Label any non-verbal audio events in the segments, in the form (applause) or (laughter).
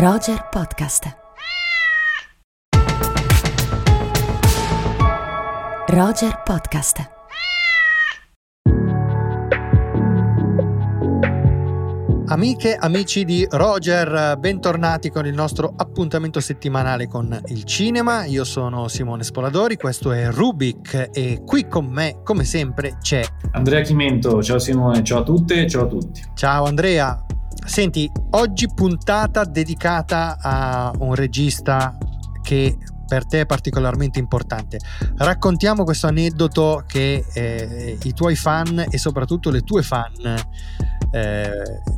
Roger Podcast. Roger Podcast. Amiche, amici di Roger, bentornati con il nostro appuntamento settimanale con il cinema. Io sono Simone Spoladori, questo è Rubik e qui con me, come sempre, c'è Andrea Chimento. Ciao Simone, ciao a tutte ciao a tutti. Ciao Andrea. Senti, oggi puntata dedicata a un regista che per te è particolarmente importante. Raccontiamo questo aneddoto che eh, i tuoi fan e soprattutto le tue fan eh,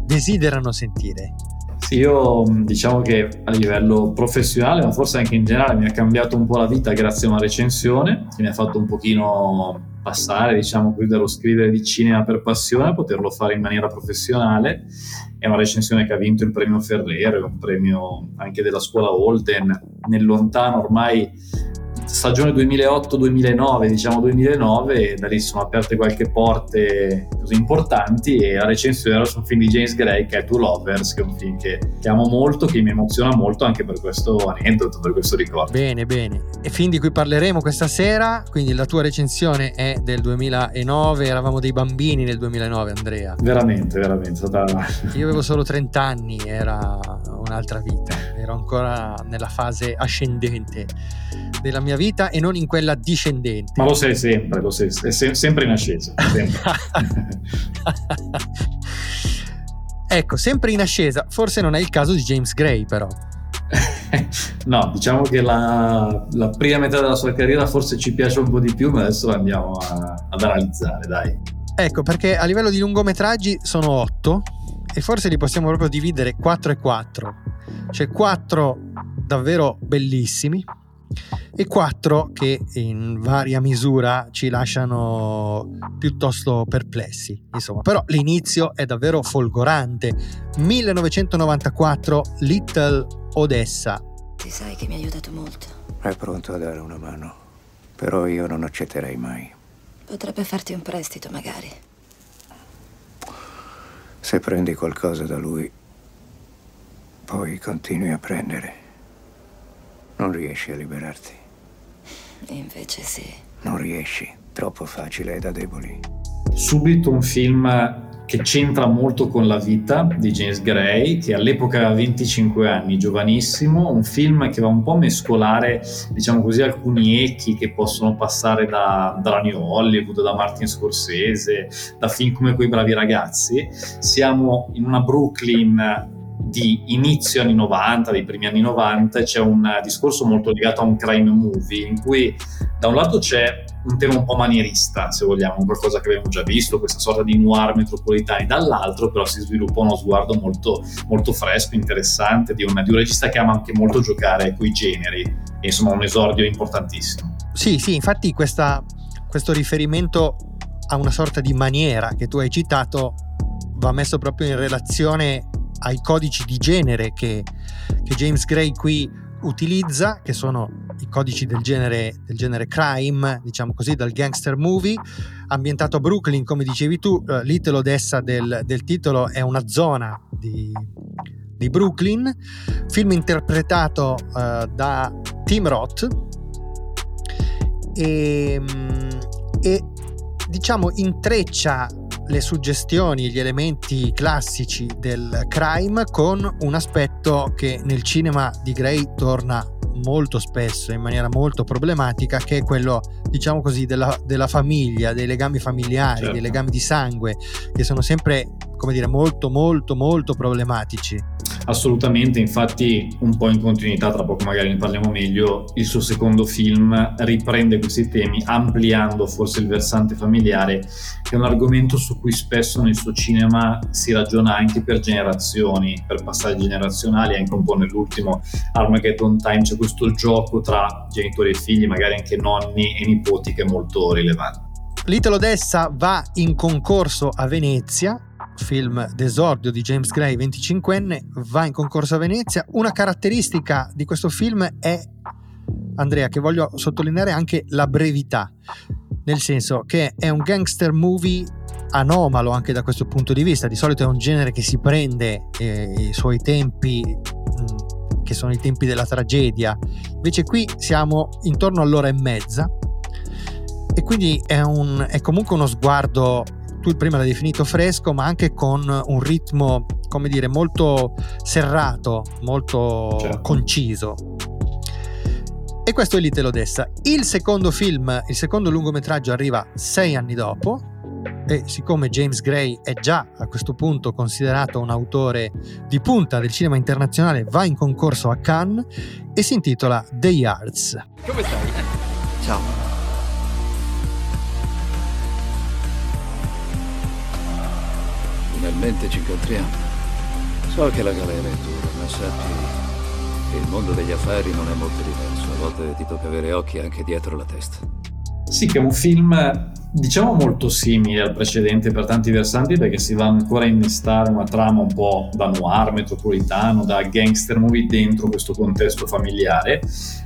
desiderano sentire. Sì, io diciamo che a livello professionale, ma forse anche in generale, mi ha cambiato un po' la vita grazie a una recensione che mi ha fatto un pochino passare, diciamo così, dallo scrivere di cinema per passione a poterlo fare in maniera professionale. È una recensione che ha vinto il premio Ferrero, un premio anche della scuola Holden, nel lontano ormai stagione 2008-2009, diciamo 2009, da lì sono aperte qualche porte così importanti e la recensione era su un film di James Gray che è Two Lovers, che è un film che, che, amo molto, che mi emoziona molto anche per questo aneddoto, per questo ricordo. Bene, bene. E film di cui parleremo questa sera, quindi la tua recensione è del 2009, eravamo dei bambini nel 2009 Andrea. Veramente, veramente. Stata... Io avevo solo 30 anni, era un'altra vita, ero ancora nella fase ascendente della mia vita e non in quella discendente. Ma lo sei sempre, lo sei, è se- sempre in ascesa. Sempre. (laughs) ecco, sempre in ascesa. Forse non è il caso di James Gray, però. (laughs) no, diciamo che la, la, prima metà della sua carriera forse ci piace un po' di più, ma adesso andiamo a, ad analizzare, dai. Ecco, perché a livello di lungometraggi sono otto e forse li possiamo proprio dividere 4 e 4. Cioè 4 davvero bellissimi e quattro che in varia misura ci lasciano piuttosto perplessi. Insomma, però l'inizio è davvero folgorante. 1994 Little Odessa. Ti sai che mi ha aiutato molto. È pronto a dare una mano, però io non accetterei mai. Potrebbe farti un prestito, magari. Se prendi qualcosa da lui, poi continui a prendere. Non riesci a liberarti. Invece sì. Non riesci. Troppo facile e da deboli. Subito un film che c'entra molto con la vita di James Gray, che all'epoca aveva 25 anni, giovanissimo, un film che va un po' a mescolare, diciamo così, alcuni echi che possono passare da, dalla New Hollywood, da Martin Scorsese, da film come Quei bravi ragazzi. Siamo in una Brooklyn di inizio anni 90, dei primi anni 90, e c'è un discorso molto legato a un crime movie in cui da un lato c'è un tema un po' manierista, se vogliamo, qualcosa che abbiamo già visto, questa sorta di noir metropolitani, dall'altro però si sviluppa uno sguardo molto, molto fresco, interessante, di un, di un regista che ama anche molto giocare con i generi, e insomma un esordio importantissimo. Sì, sì, infatti questa, questo riferimento a una sorta di maniera che tu hai citato va messo proprio in relazione ai codici di genere che, che James Gray qui utilizza, che sono i codici del genere, del genere crime, diciamo così, dal gangster movie, ambientato a Brooklyn, come dicevi tu, uh, Little Odessa del, del, titolo è una zona di, di Brooklyn, film interpretato uh, da Tim Roth. E, e diciamo intreccia le suggestioni, gli elementi classici del crime con un aspetto che nel cinema di Gray torna molto spesso in maniera molto problematica che è quello diciamo così della, della famiglia dei legami familiari certo. dei legami di sangue che sono sempre come dire molto molto molto problematici Assolutamente, infatti un po' in continuità, tra poco magari ne parliamo meglio, il suo secondo film riprende questi temi ampliando forse il versante familiare, che è un argomento su cui spesso nel suo cinema si ragiona anche per generazioni, per passaggi generazionali, anche un po' nell'ultimo Armageddon Time c'è questo gioco tra genitori e figli, magari anche nonni e nipoti che è molto rilevante. Little Odessa va in concorso a Venezia film d'esordio di James Gray, 25enne, va in concorso a Venezia. Una caratteristica di questo film è, Andrea, che voglio sottolineare anche la brevità, nel senso che è un gangster movie anomalo anche da questo punto di vista. Di solito è un genere che si prende eh, i suoi tempi mh, che sono i tempi della tragedia. Invece qui siamo intorno all'ora e mezza e quindi è, un, è comunque uno sguardo, tu prima l'hai definito fresco, ma anche con un ritmo, come dire, molto serrato, molto certo. conciso. E questo è Little Odessa. Il secondo film, il secondo lungometraggio arriva sei anni dopo, e siccome James Gray è già a questo punto considerato un autore di punta del cinema internazionale, va in concorso a Cannes e si intitola The Yards. Come stai? Ciao. Finalmente ci incontriamo. So che la galera è dura, ma sappi che il mondo degli affari non è molto diverso. A volte ti tocca avere occhi anche dietro la testa. Sì, che è un film diciamo molto simile al precedente per tanti versanti perché si va ancora a innestare una trama un po' da noir, metropolitano, da gangster movie dentro questo contesto familiare.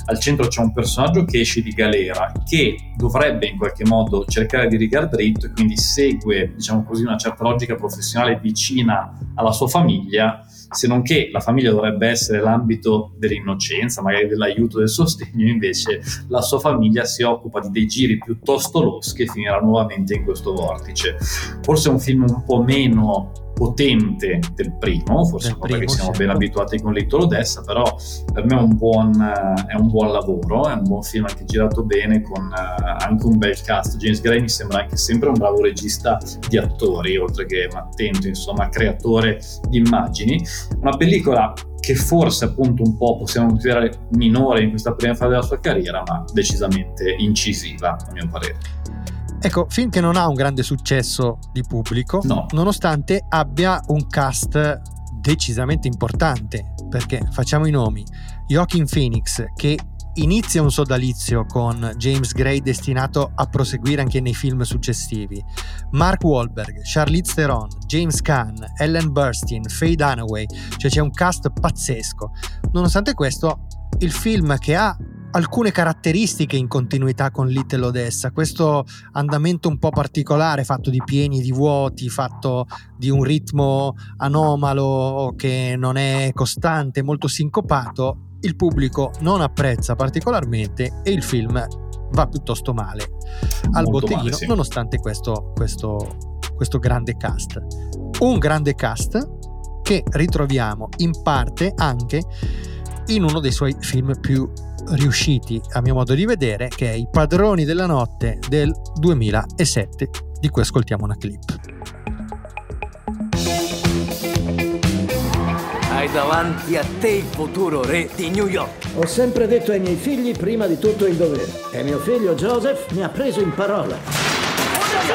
Al centro c'è un personaggio che esce di galera che dovrebbe in qualche modo cercare di rigar dritto e quindi segue, diciamo così, una certa logica professionale vicina alla sua famiglia se non che la famiglia dovrebbe essere l'ambito dell'innocenza, magari dell'aiuto, del sostegno, invece la sua famiglia si occupa di dei giri piuttosto loschi e finirà nuovamente in questo vortice. Forse è un film un po' meno potente del primo, forse del po' perché siamo sì. ben abituati con Little Odessa, però per me è un, buon, è un buon lavoro, è un buon film anche girato bene con uh, anche un bel cast. James Gray mi sembra anche sempre un bravo regista di attori, oltre che un attento, insomma, creatore di immagini. Una pellicola che forse appunto un po' possiamo considerare minore in questa prima fase della sua carriera, ma decisamente incisiva, a mio parere. Ecco, film che non ha un grande successo di pubblico, no. nonostante abbia un cast decisamente importante, perché facciamo i nomi. Joaquin Phoenix, che inizia un sodalizio con James Gray destinato a proseguire anche nei film successivi. Mark Wahlberg, Charlize Theron, James Caan, Ellen Burstyn, Faye Dunaway, cioè c'è un cast pazzesco. Nonostante questo, il film che ha alcune caratteristiche in continuità con Little Odessa, questo andamento un po' particolare fatto di pieni di vuoti, fatto di un ritmo anomalo che non è costante, molto sincopato, il pubblico non apprezza particolarmente e il film va piuttosto male al Molto botteghino male, sì. nonostante questo, questo, questo grande cast. Un grande cast che ritroviamo in parte anche in uno dei suoi film più riusciti a mio modo di vedere, che è I padroni della notte del 2007, di cui ascoltiamo una clip. Hai davanti a te il futuro re di New York. Ho sempre detto ai miei figli prima di tutto il dovere. E mio figlio Joseph mi ha preso in parola.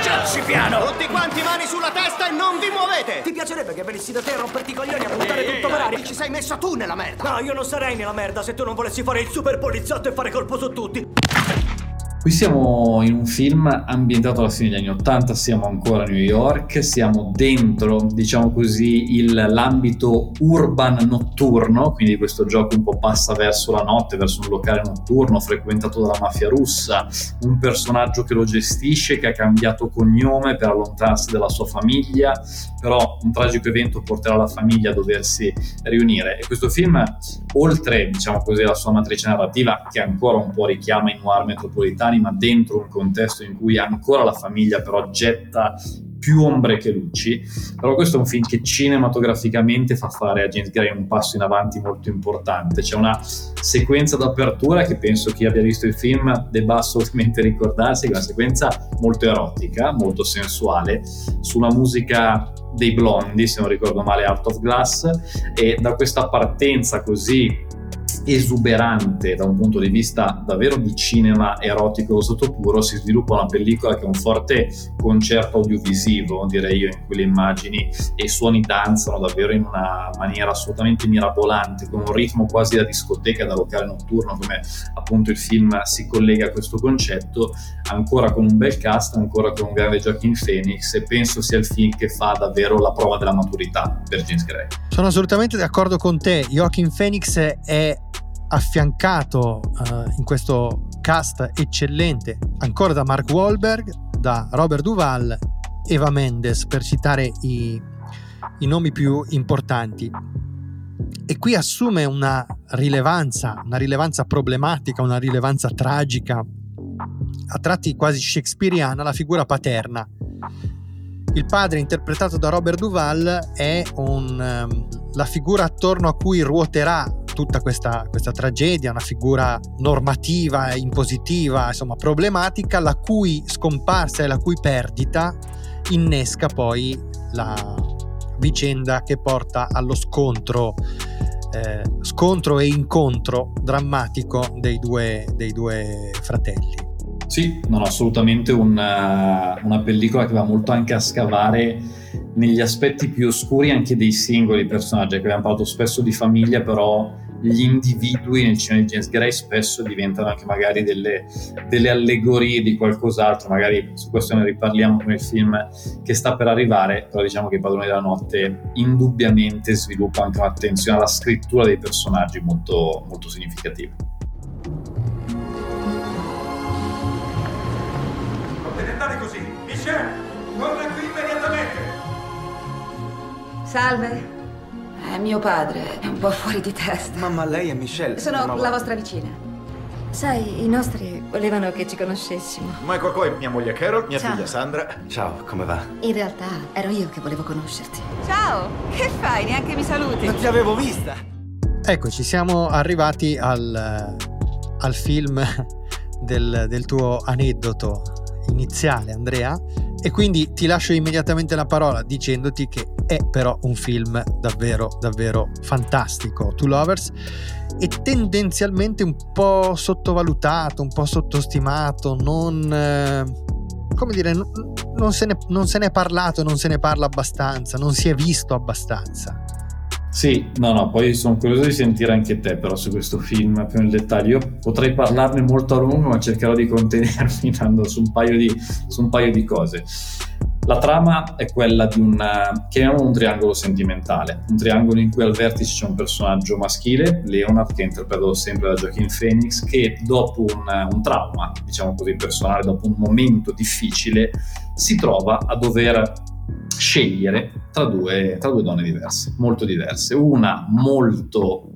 Giacci piano! Tutti quanti mani sulla testa e non vi muovete! Ti piacerebbe che venissi da te a romperti i coglioni a puntare tutto per aria? Ci sei messo tu nella merda! No, io non sarei nella merda se tu non volessi fare il super poliziotto e fare colpo su tutti! Qui siamo in un film ambientato alla fine degli anni Ottanta, siamo ancora a New York, siamo dentro, diciamo così, il, l'ambito urban notturno, quindi questo gioco un po' passa verso la notte, verso un locale notturno frequentato dalla mafia russa, un personaggio che lo gestisce, che ha cambiato cognome per allontanarsi dalla sua famiglia, però un tragico evento porterà la famiglia a doversi riunire. E questo film, oltre, diciamo così, alla sua matrice narrativa, che ancora un po' richiama i noir metropolitani, anima dentro un contesto in cui ancora la famiglia però getta più ombre che luci, però questo è un film che cinematograficamente fa fare a James Gray un passo in avanti molto importante. C'è una sequenza d'apertura che penso chi abbia visto il film debba assolutamente ricordarsi, che è una sequenza molto erotica, molto sensuale, sulla musica dei blondi, se non ricordo male, Art of Glass, e da questa partenza così esuberante da un punto di vista davvero di cinema erotico sotto puro si sviluppa una pellicola che è un forte concerto audiovisivo direi io in cui le immagini e i suoni danzano davvero in una maniera assolutamente mirabolante con un ritmo quasi da discoteca da locale notturno come appunto il film si collega a questo concetto ancora con un bel cast ancora con un grande Joaquin Phoenix e penso sia il film che fa davvero la prova della maturità per James Gray. Sono assolutamente d'accordo con te. Joaquin Phoenix è affiancato uh, in questo cast eccellente ancora da Mark Wahlberg, da Robert Duval, Eva Mendes per citare i, i nomi più importanti. E qui assume una rilevanza, una rilevanza problematica, una rilevanza tragica, a tratti quasi shakespeariana, la figura paterna. Il padre, interpretato da Robert Duval, è un, um, la figura attorno a cui ruoterà tutta questa, questa tragedia, una figura normativa, impositiva, insomma problematica, la cui scomparsa e la cui perdita innesca poi la vicenda che porta allo scontro, eh, scontro e incontro drammatico dei due, dei due fratelli. Sì, non assolutamente una, una pellicola che va molto anche a scavare negli aspetti più oscuri anche dei singoli personaggi, che abbiamo parlato spesso di famiglia, però gli individui nel cinema di James Gray spesso diventano anche magari delle, delle, allegorie di qualcos'altro, magari su questo ne riparliamo con il film che sta per arrivare, però diciamo che i Padroni della Notte indubbiamente sviluppa anche un'attenzione alla scrittura dei personaggi molto, molto significativa. Non deve andare così! Michel, torna qui immediatamente! Salve. È mio padre, è un po' fuori di testa. Mamma, lei è Michelle. Sono Mamma... la vostra vicina. Sai, i nostri volevano che ci conoscessimo. Michael Coy, mia moglie Carol, mia Ciao. figlia Sandra. Ciao, come va? In realtà ero io che volevo conoscerti. Ciao, che fai? Neanche mi saluti. Non ti avevo vista. Eccoci, siamo arrivati al, al film del, del tuo aneddoto iniziale, Andrea, e quindi ti lascio immediatamente la parola dicendoti che è però un film davvero, davvero fantastico, Two Lovers, e tendenzialmente un po' sottovalutato, un po' sottostimato, non... Eh, come dire, non se, ne, non se ne è parlato, non se ne parla abbastanza, non si è visto abbastanza. Sì, no, no, poi sono curioso di sentire anche te però su questo film più nel dettaglio. Io potrei parlarne molto a lungo, ma cercherò di contenermi (laughs) dando su un paio di, un paio di cose. La trama è quella di un, chiamiamolo un triangolo sentimentale, un triangolo in cui al vertice c'è un personaggio maschile, Leonard, che è interpretato sempre da Joaquin Phoenix, che dopo un, un trauma, diciamo così, personale, dopo un momento difficile, si trova a dover scegliere tra due, tra due donne diverse, molto diverse. Una molto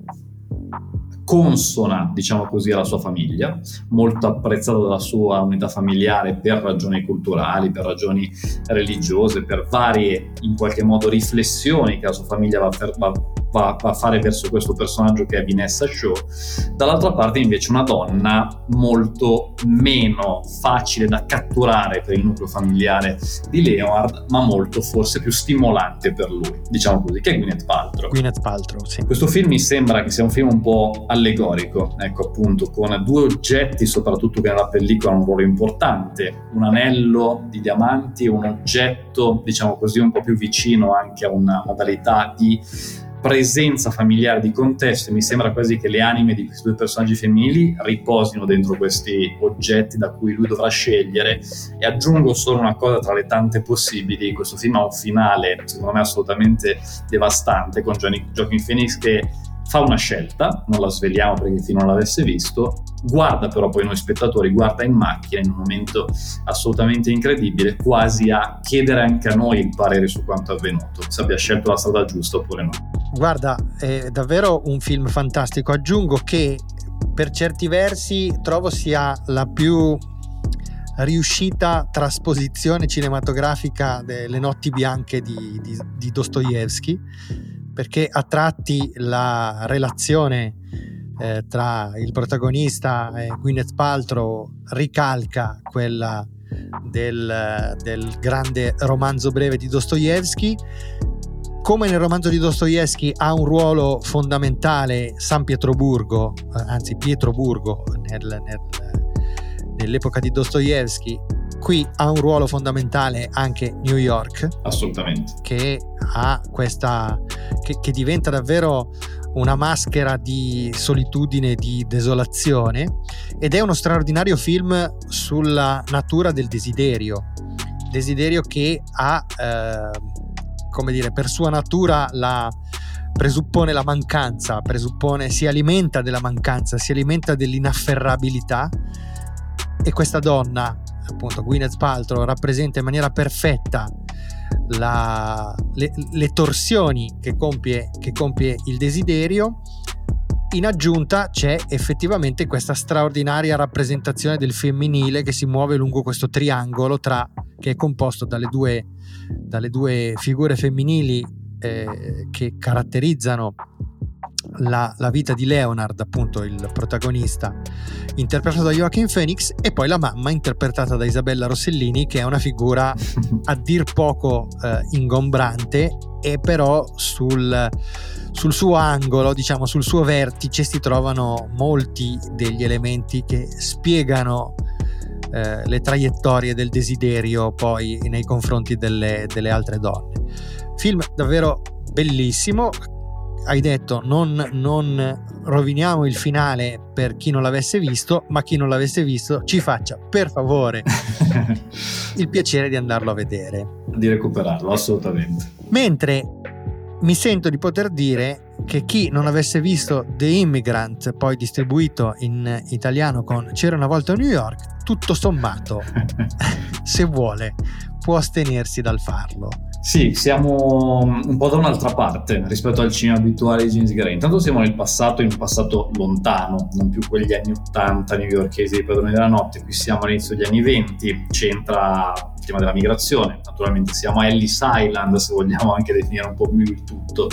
consona, diciamo così, alla sua famiglia, molto apprezzata dalla sua unità familiare per ragioni culturali, per ragioni religiose, per varie, in qualche modo, riflessioni che la sua famiglia va, per, va, va, va a fare verso questo personaggio che è Vanessa Shaw. Dall'altra parte invece una donna molto meno facile da catturare per il nucleo familiare di Leonard, ma molto forse più stimolante per lui, diciamo così, che è Gwyneth Paltrow. Gwyneth Paltrow, sì. Questo film mi sembra che sia un film un po' allegorico, ecco appunto, con due oggetti soprattutto che nella pellicola hanno un ruolo importante, un anello di diamanti e un oggetto, diciamo così, un po' più vicino anche a una modalità di presenza familiare di contesto e mi sembra quasi che le anime di questi due personaggi femminili riposino dentro questi oggetti da cui lui dovrà scegliere e aggiungo solo una cosa tra le tante possibili questo film ha un finale secondo me assolutamente devastante con Joaquin Phoenix che fa una scelta, non la sveliamo perché chi non l'avesse visto, guarda però poi noi spettatori, guarda in macchina in un momento assolutamente incredibile, quasi a chiedere anche a noi il parere su quanto avvenuto, se abbia scelto la strada giusta oppure no. Guarda, è davvero un film fantastico. Aggiungo che per certi versi trovo sia la più riuscita trasposizione cinematografica delle notti bianche di, di, di Dostoevsky perché a tratti la relazione eh, tra il protagonista e Gwyneth Paltrow ricalca quella del, del grande romanzo breve di Dostoevsky. Come nel romanzo di Dostoevsky ha un ruolo fondamentale San Pietroburgo, eh, anzi Pietroburgo nel, nel, nell'epoca di Dostoevsky, qui ha un ruolo fondamentale anche New York. Assolutamente. Che ha questa. che, che diventa davvero una maschera di solitudine, di desolazione ed è uno straordinario film sulla natura del desiderio, desiderio che ha, eh, come dire, per sua natura la presuppone la mancanza, presuppone, si alimenta della mancanza, si alimenta dell'inafferrabilità. E questa donna appunto Gwyneth Paltrow rappresenta in maniera perfetta la, le, le, torsioni che compie, che compie il desiderio in aggiunta c'è effettivamente questa straordinaria rappresentazione del femminile che si muove lungo questo triangolo tra, che è composto dalle due, dalle due figure femminili eh, che caratterizzano la, la, vita di Leonard, appunto il protagonista, interpretato da Joaquin Phoenix, e poi la mamma, interpretata da Isabella Rossellini, che è una figura (laughs) a dir poco eh, ingombrante, e però sul, sul suo angolo, diciamo sul suo vertice, si trovano molti degli elementi che spiegano eh, le traiettorie del desiderio poi nei confronti delle, delle altre donne. Film davvero bellissimo, hai detto non, non, roviniamo il finale per chi non l'avesse visto, ma chi non l'avesse visto ci faccia per favore (laughs) il piacere di andarlo a vedere. Di recuperarlo, assolutamente. Mentre mi sento di poter dire che chi non avesse visto The Immigrant, poi distribuito in italiano con C'era una volta a New York, tutto sommato, (laughs) se vuole, può astenersi dal farlo. Sì, siamo un po' da un'altra parte rispetto al cinema abituale di James Gray. Intanto siamo nel passato, in un passato lontano, non più quegli anni 80 newyorkesi dei padroni della notte. Qui siamo all'inizio degli anni 20, c'entra il tema della migrazione. Naturalmente siamo a Ellis Island, se vogliamo anche definire un po' più il tutto.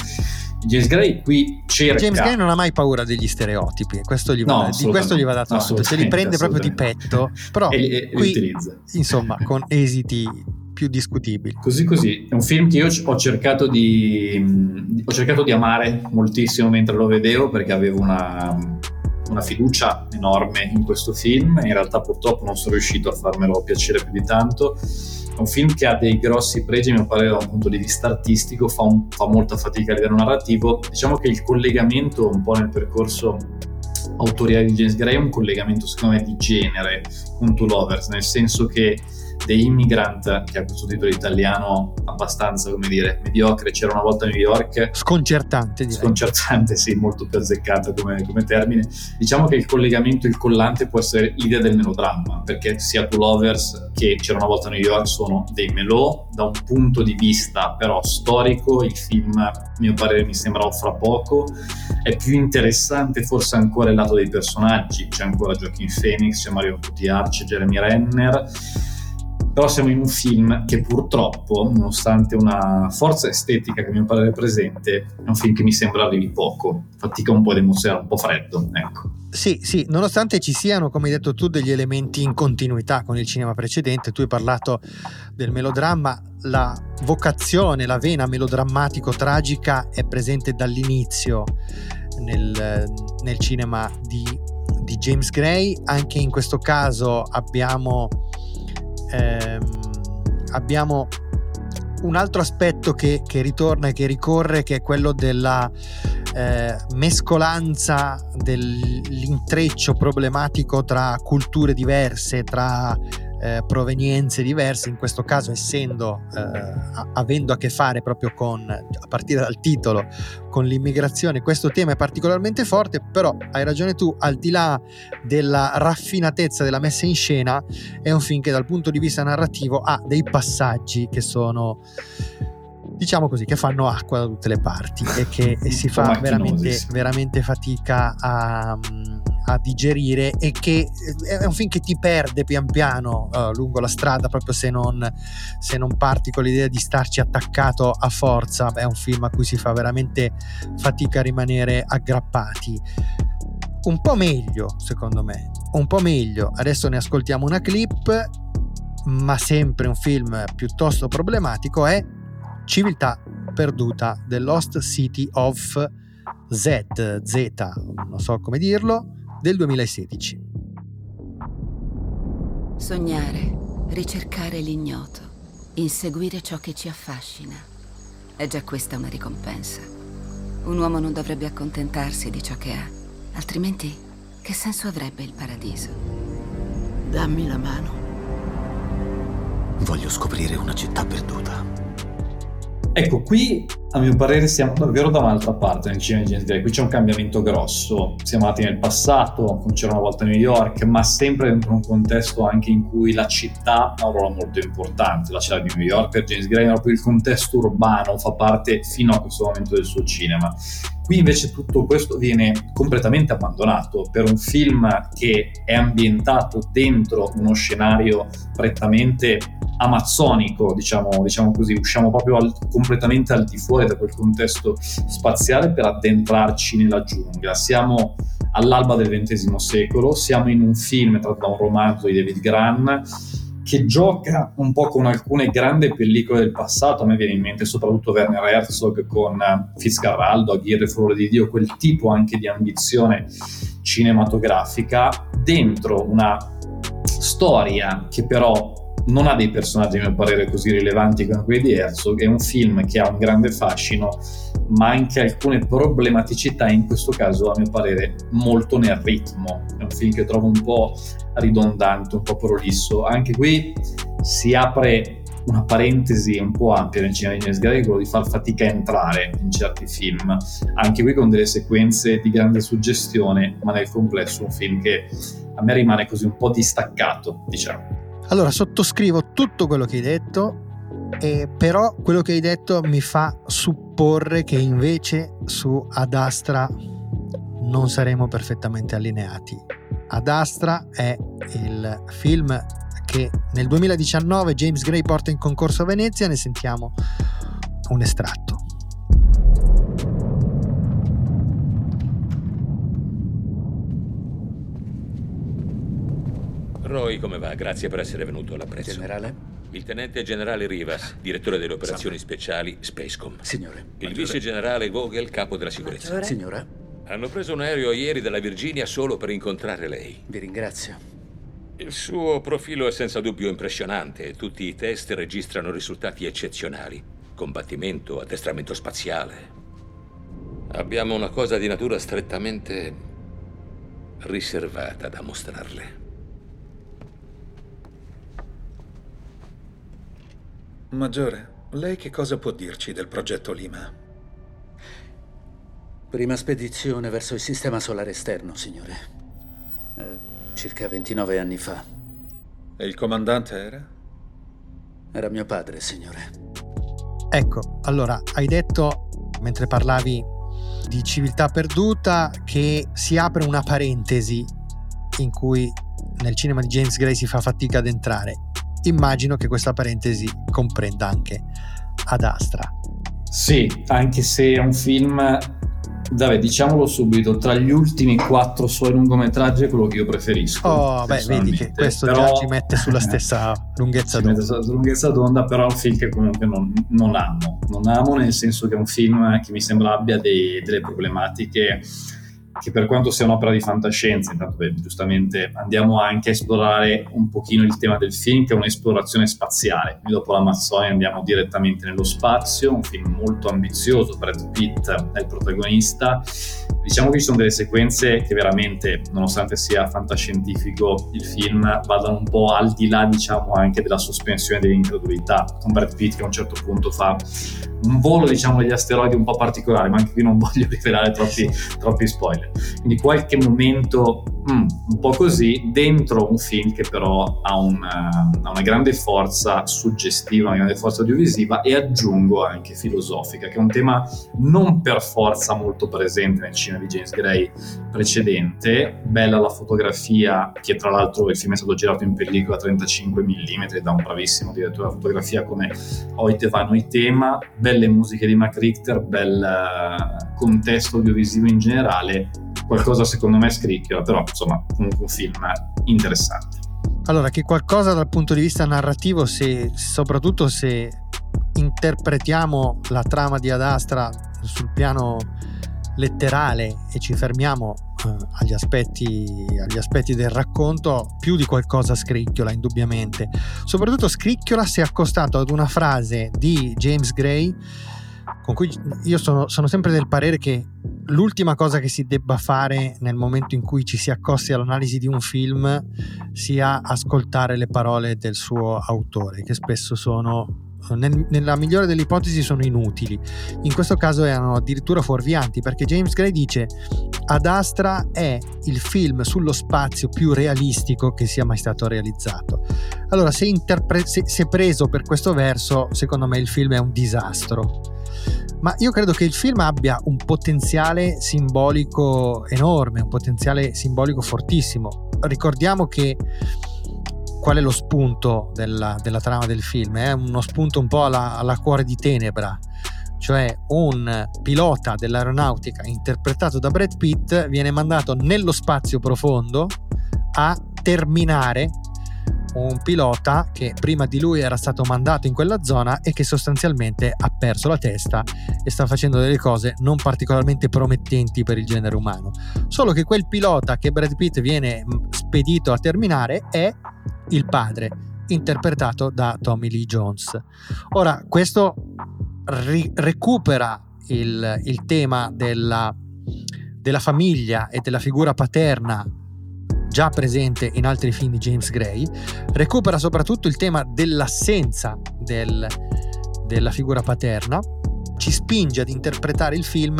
James Gray qui cerca. James Gray non ha mai paura degli stereotipi, questo gli va, no, di questo gli va dato atto, se li prende proprio di petto, però e, e, qui, utilizza. insomma, con esiti più discutibili. Così così, è un film che io ho cercato di, ho cercato di amare moltissimo mentre lo vedevo perché avevo una, una fiducia enorme in questo film in realtà purtroppo non sono riuscito a farmelo piacere più di tanto. È un film che ha dei grossi pregi, a mio parere, da un punto di vista artistico, fa, un, fa molta fatica a livello narrativo. Diciamo che il collegamento un po' nel percorso autoriale di James Gray è un collegamento secondo me di genere con To Lovers, nel senso che The Immigrant, che ha questo titolo italiano abbastanza, come dire, mediocre, c'era una volta a New York. Sconcertante, direi. Sconcertante, sì, molto più azzeccato come, come termine. Diciamo che il collegamento, il collante può essere l'idea del melodramma, perché sia Two Lovers che c'era una volta a New York sono dei melò, da un punto di vista però storico, il film, a mio parere, mi sembra offra poco, è più interessante forse ancora il lato dei personaggi, c'è ancora Joaquin Phoenix, c'è Mario Cotillard, c'è Jeremy Renner, però siamo in un film che purtroppo, nonostante una forza estetica che a mio parere è presente, è un film che mi sembra arrivi poco, fatica un po' ad emozionare, un po' freddo, ecco. Sì, sì, nonostante ci siano, come hai detto tu, degli elementi in continuità con il cinema precedente, tu hai parlato del melodramma, la vocazione, la vena melodrammatico-tragica è presente dall'inizio nel, nel cinema di, di James Gray, anche in questo caso abbiamo ehm, abbiamo un altro aspetto che, che, ritorna e che ricorre, che è quello della eh, mescolanza dell'intreccio problematico tra culture diverse, tra eh, provenienze diverse, in questo caso essendo, eh, avendo a che fare proprio con, a partire dal titolo, con l'immigrazione, questo tema è particolarmente forte, però hai ragione tu, al di là della raffinatezza della messa in scena, è un film che dal punto di vista narrativo ha dei passaggi che sono diciamo così, che fanno acqua da tutte le parti e che e (laughs) si fa veramente, veramente fatica a, a, digerire e che è un film che ti perde pian piano uh, lungo la strada proprio se non, se non parti con l'idea di starci attaccato a forza, è un film a cui si fa veramente fatica a rimanere aggrappati. Un po' meglio secondo me. Un po' meglio. Adesso ne ascoltiamo una clip ma sempre un film piuttosto problematico è Civiltà perduta The Lost City of Z, Z, non so come dirlo, del 2016. Sognare, ricercare l'ignoto, inseguire ciò che ci affascina. È già questa una ricompensa. Un uomo non dovrebbe accontentarsi di ciò che ha, altrimenti che senso avrebbe il paradiso? Dammi la mano. Voglio scoprire una città perduta. Ecco, qui a mio parere siamo davvero da un'altra parte nel cinema di Gray. Qui c'è un cambiamento grosso. Siamo andati nel passato, c'era una volta New York, ma sempre dentro un contesto anche in cui la città ha un ruolo molto importante. La città di New York per James Gray proprio il contesto urbano, fa parte fino a questo momento del suo cinema. Qui invece tutto questo viene completamente abbandonato per un film che è ambientato dentro uno scenario prettamente amazzonico, diciamo, diciamo così, usciamo proprio al, completamente al di fuori da quel contesto spaziale per addentrarci nella giungla. Siamo all'alba del XX secolo, siamo in un film tratto da un romanzo di David Gran che gioca un po' con alcune grandi pellicole del passato, a me viene in mente soprattutto Werner Herzog con eh, Fitzcarraldo, Aguirre, Furore di Dio, quel tipo anche di ambizione cinematografica dentro una storia che però non ha dei personaggi a mio parere così rilevanti come quelli di Herzog, è un film che ha un grande fascino ma anche alcune problematicità in questo caso a mio parere molto nel ritmo, è un film che trovo un po' ridondante, un po' prolisso, anche qui si apre una parentesi un po' ampia nel cinema di James Gray, quello di far fatica a entrare in certi film, anche qui con delle sequenze di grande suggestione, ma nel complesso un film che a me rimane così un po' distaccato, diciamo. Allora, sottoscrivo tutto quello che hai detto, eh, però quello che hai detto mi fa supporre che invece su Ad Astra non saremo perfettamente allineati. Ad Astra è il film che nel 2019 James Gray porta in concorso a Venezia, ne sentiamo un estratto. Roy, come va? Grazie per essere venuto alla pressa. Generale? Il tenente generale Rivas, direttore delle operazioni Salve. speciali Spacecom. Signore. Il Maggiore. vice generale Vogel, capo della sicurezza. Maggiore. Signora. Hanno preso un aereo ieri dalla Virginia solo per incontrare lei. Vi ringrazio. Il suo profilo è senza dubbio impressionante e tutti i test registrano risultati eccezionali. Combattimento, addestramento spaziale. Abbiamo una cosa di natura strettamente riservata da mostrarle. Maggiore, lei che cosa può dirci del progetto Lima? Prima spedizione verso il sistema solare esterno, signore. Eh, circa 29 anni fa. E il comandante era? Era mio padre, signore. Ecco, allora, hai detto, mentre parlavi di civiltà perduta, che si apre una parentesi in cui nel cinema di James Gray si fa fatica ad entrare. Immagino che questa parentesi comprenda anche Ad Astra. Sì, anche se è un film, vabbè, diciamolo subito, tra gli ultimi quattro suoi lungometraggi è quello che io preferisco. Oh, beh, vedi che questo però, già ci mette sulla stessa (laughs) lunghezza d'onda. Sulla lunghezza d'onda, però è un film che comunque non, non, amo. Non amo nel senso che è un film che mi sembra abbia dei, delle problematiche che per quanto sia un'opera di fantascienza, intanto beh, giustamente andiamo anche a esplorare un pochino il tema del film, che è un'esplorazione spaziale. Quindi dopo l'Amazzonia andiamo direttamente nello spazio, un film molto ambizioso, Brad Pitt è il protagonista. Diciamo che ci sono delle sequenze che veramente, nonostante sia fantascientifico, il film vadano un po' al di là, diciamo, anche della sospensione dell'incredulità, con Brad Pitt che a un certo punto fa un volo, diciamo, degli asteroidi un po' particolare, ma anche qui non voglio rivelare troppi, troppi spoiler. Quindi qualche momento mm, un po' così dentro un film che però ha una, ha una, grande forza suggestiva, una grande forza audiovisiva e aggiungo anche filosofica, che è un tema non per forza molto presente nel cinema di James Gray precedente. Bella la fotografia, che tra l'altro il film è stato girato in pellicola 35 mm da un bravissimo direttore della fotografia come Oite Vano Tema, belle musiche di Mac Richter, bel uh, contesto audiovisivo in generale qualcosa secondo me scricchiola, però insomma comunque un film interessante. Allora, che qualcosa dal punto di vista narrativo, se, soprattutto se interpretiamo la trama di Ad Astra sul piano letterale e ci fermiamo eh, agli, aspetti, agli aspetti del racconto, più di qualcosa scricchiola indubbiamente. Soprattutto scricchiola se accostato ad una frase di James Gray con cui io sono, sono, sempre del parere che l'ultima cosa che si debba fare nel momento in cui ci si accosti all'analisi di un film sia ascoltare le parole del suo autore, che spesso sono nel, nella migliore delle ipotesi sono inutili. In questo caso erano addirittura fuorvianti perché James Gray dice Ad Astra è il film sullo spazio più realistico che sia mai stato realizzato. Allora, se, interpre- se, se preso per questo verso, secondo me il film è un disastro ma io credo che il film abbia un potenziale simbolico enorme, un potenziale simbolico fortissimo. Ricordiamo che qual è lo spunto della, della trama del film? È uno spunto un po' alla, alla cuore di tenebra, cioè un pilota dell'aeronautica interpretato da Brad Pitt viene mandato nello spazio profondo a terminare un pilota che prima di lui era stato mandato in quella zona e che sostanzialmente ha perso la testa e sta facendo delle cose non particolarmente promettenti per il genere umano. Solo che quel pilota che Brad Pitt viene spedito a terminare è il padre, interpretato da Tommy Lee Jones. Ora, questo ri- recupera il, il tema della, della famiglia e della figura paterna già presente in altri film di James Gray, recupera soprattutto il tema dell'assenza del, della figura paterna, ci spinge ad interpretare il film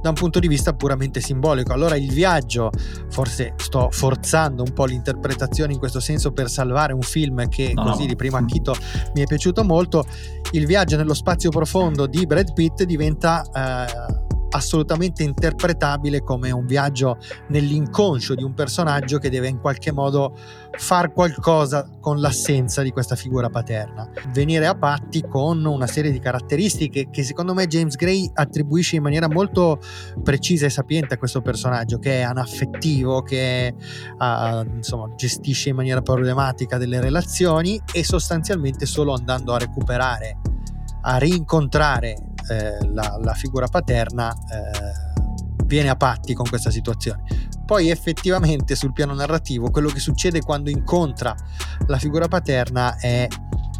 da un punto di vista puramente simbolico. Allora il viaggio, forse sto forzando un po' l'interpretazione in questo senso per salvare un film che no, così no. di primo acchito mi è piaciuto molto, il viaggio nello spazio profondo di Brad Pitt diventa... Eh, assolutamente interpretabile come un viaggio nell'inconscio di un personaggio che deve in qualche modo far qualcosa con l'assenza di questa figura paterna. Venire a patti con una serie di caratteristiche che secondo me James Gray attribuisce in maniera molto precisa e sapiente a questo personaggio, che è anaffettivo, che uh, insomma, gestisce in maniera problematica delle relazioni e sostanzialmente solo andando a recuperare a rincontrare eh, la, la, figura paterna eh, viene a patti con questa situazione. Poi effettivamente sul piano narrativo quello che succede quando incontra la figura paterna è,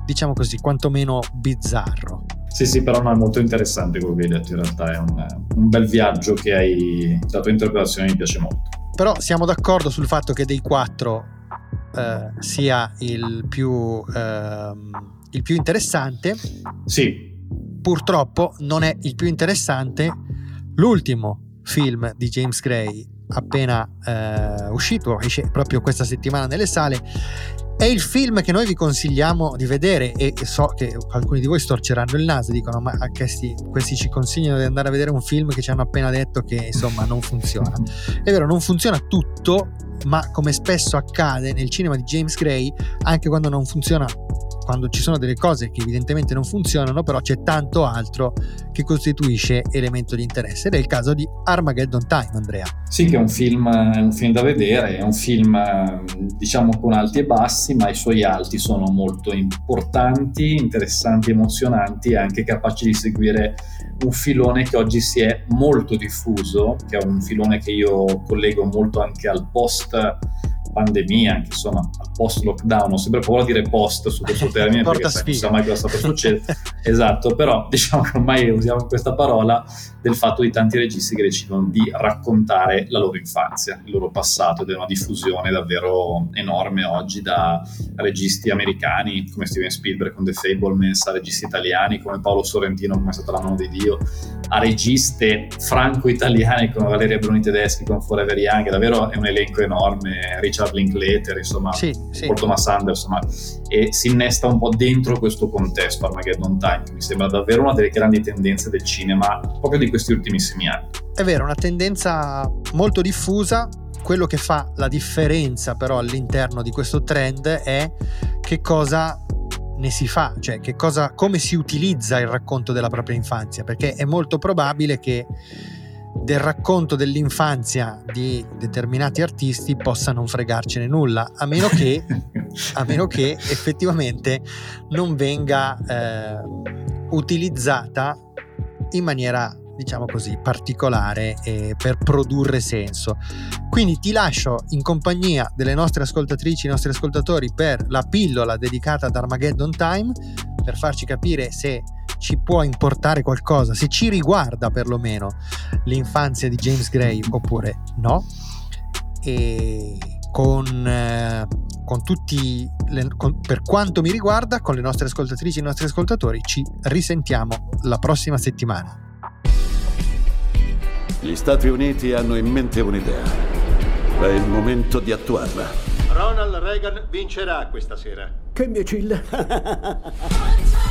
diciamo così, quantomeno bizzarro. Sì, sì, però no, è molto interessante quello che hai detto, in realtà è un, un bel viaggio che hai, la tua interpretazione mi piace molto. Però siamo d'accordo sul fatto che dei quattro eh, sia il più, eh, il più interessante. Sì, purtroppo non è il più interessante l'ultimo film di James Gray appena eh, uscito, esce proprio questa settimana nelle sale. È il film che noi vi consigliamo di vedere e so che alcuni di voi storceranno il naso, dicono ma questi, questi ci consigliano di andare a vedere un film che ci hanno appena detto che insomma non funziona. È vero, non funziona tutto, ma come spesso accade nel cinema di James Gray, anche quando non funziona quando ci sono delle cose che evidentemente non funzionano, però c'è tanto altro che costituisce elemento di interesse. Ed è il caso di Armageddon Time, Andrea. Sì, che è un film, è un film da vedere, è un film diciamo con alti e bassi, ma i suoi alti sono molto importanti, interessanti, emozionanti e anche capaci di seguire un filone che oggi si è molto diffuso, che è un filone che io collego molto anche al post pandemia, anche insomma al post lockdown, ho sempre paura di dire post su questo termine (laughs) perché sai, non sa mai cosa sta per succedere. (laughs) esatto, però (laughs) diciamo che ormai usiamo questa parola del fatto di tanti registi che decidono di raccontare la loro infanzia, il loro passato ed è una diffusione davvero enorme oggi da registi americani come Steven Spielberg con The Fablemans, a registi italiani come Paolo Sorrentino come è stata la mano di Dio, a registe franco-italiane come Valeria Bruni Tedeschi con Forever Young, davvero è un elenco enorme, Richard Linklater, insomma, sì, sì. Thomas Anderson, e si innesta un po' dentro questo contesto Armageddon Time, che mi sembra davvero una delle grandi tendenze del cinema proprio di questi ultimissimi anni. È vero, una tendenza molto diffusa. Quello che fa la differenza però all'interno di questo trend è che cosa ne si fa, cioè che cosa, come si utilizza il racconto della propria infanzia, perché è molto probabile che del racconto dell'infanzia di determinati artisti possa non fregarcene nulla, a meno che, (laughs) a meno che effettivamente non venga eh, utilizzata in maniera diciamo così particolare eh, per produrre senso. Quindi ti lascio in compagnia delle nostre ascoltatrici e nostri ascoltatori per la pillola dedicata ad Armageddon Time per farci capire se ci può importare qualcosa se ci riguarda perlomeno l'infanzia di James Gray oppure no. E con, eh, con tutti le, con, per quanto mi riguarda con le nostre ascoltatrici e i nostri ascoltatori ci risentiamo la prossima settimana. Gli Stati Uniti hanno in mente un'idea. È il momento di attuarla. Ronald Reagan vincerà questa sera. Che imbecille (laughs)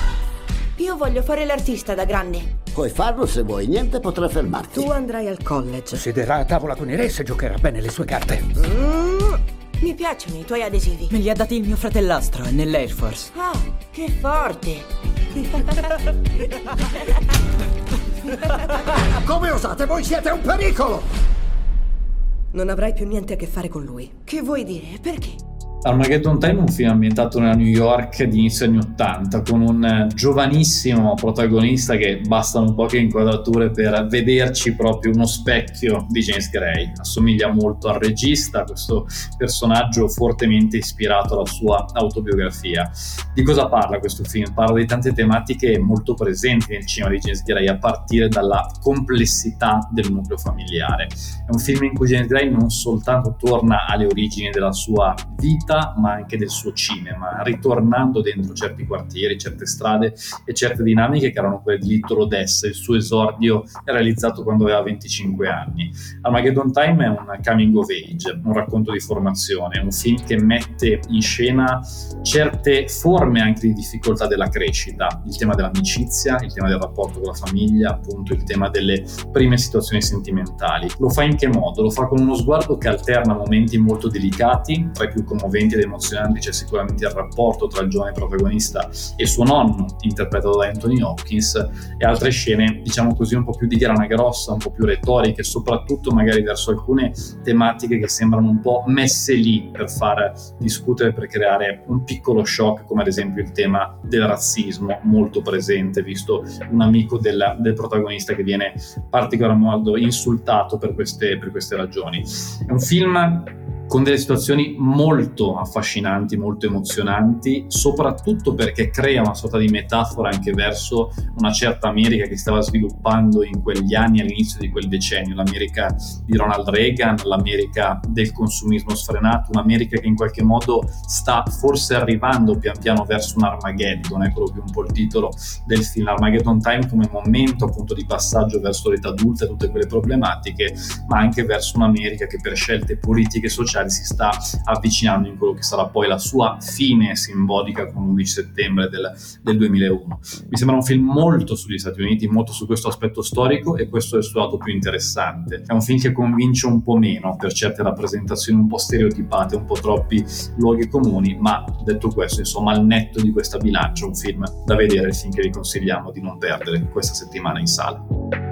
Io voglio fare l'artista da grande. Puoi farlo se vuoi, niente potrà fermarti. Tu andrai al college. Siederà a tavola con i re se giocherà bene le sue carte. Mm, mi piacciono i tuoi adesivi. Me li ha dati il mio fratellastro, è nell'Air Force. Ah, che forte. (laughs) Come osate? Voi siete un pericolo! Non avrai più niente a che fare con lui. Che vuoi dire? Perché? Armageddon Time è un film ambientato nella New York di inizio anni 80 con un giovanissimo protagonista che bastano poche inquadrature per vederci proprio uno specchio di James Gray. Assomiglia molto al regista, questo personaggio fortemente ispirato alla sua autobiografia. Di cosa parla questo film? Parla di tante tematiche molto presenti nel cinema di James Gray a partire dalla complessità del nucleo familiare. È un film in cui James Gray non soltanto torna alle origini della sua vita, vita, ma anche del suo cinema, ritornando dentro certi quartieri, certe strade e certe dinamiche che erano quelle di Little Odessa. Il suo esordio realizzato quando aveva 25 anni. Armageddon Time è un coming of age, un racconto di formazione, un film che mette in scena certe forme anche di difficoltà della crescita, il tema dell'amicizia, il tema del rapporto con la famiglia, appunto il tema delle prime situazioni sentimentali. Lo fa in che modo? Lo fa con uno sguardo che alterna momenti molto delicati, tra i più commoventi commoventi ed emozionanti c'è sicuramente il rapporto tra il giovane protagonista e suo nonno, interpretato da Anthony Hopkins, e altre scene, diciamo così, un po' più di grana grossa, un po' più retoriche, soprattutto magari verso alcune tematiche che sembrano un po' messe lì per far discutere, per creare un piccolo shock, come ad esempio il tema del razzismo, molto presente, visto un amico del, del protagonista che viene particolarmente insultato per queste, per queste ragioni. È un film con delle situazioni molto affascinanti, molto emozionanti, soprattutto perché crea una sorta di metafora anche verso una certa America che stava sviluppando in quegli anni all'inizio di quel decennio, l'America di Ronald Reagan, l'America del consumismo sfrenato, un'America che in qualche modo sta forse arrivando pian piano verso un Armageddon, è quello più un po' il titolo del film, Armageddon Time come momento appunto di passaggio verso l'età adulta e tutte quelle problematiche, ma anche verso un'America che per scelte politiche e sociali Militari si sta avvicinando in quello che sarà poi la sua fine simbolica con l'11 settembre del, del 2001. Mi sembra un film molto sugli Stati Uniti, molto su questo aspetto storico e questo è il suo lato più interessante. È un film che convince un po' meno per certe rappresentazioni un po' stereotipate, un po' troppi luoghi comuni, ma detto questo, insomma, al netto di questa bilancia, un film da vedere, il film che vi consigliamo di non perdere questa settimana in sala.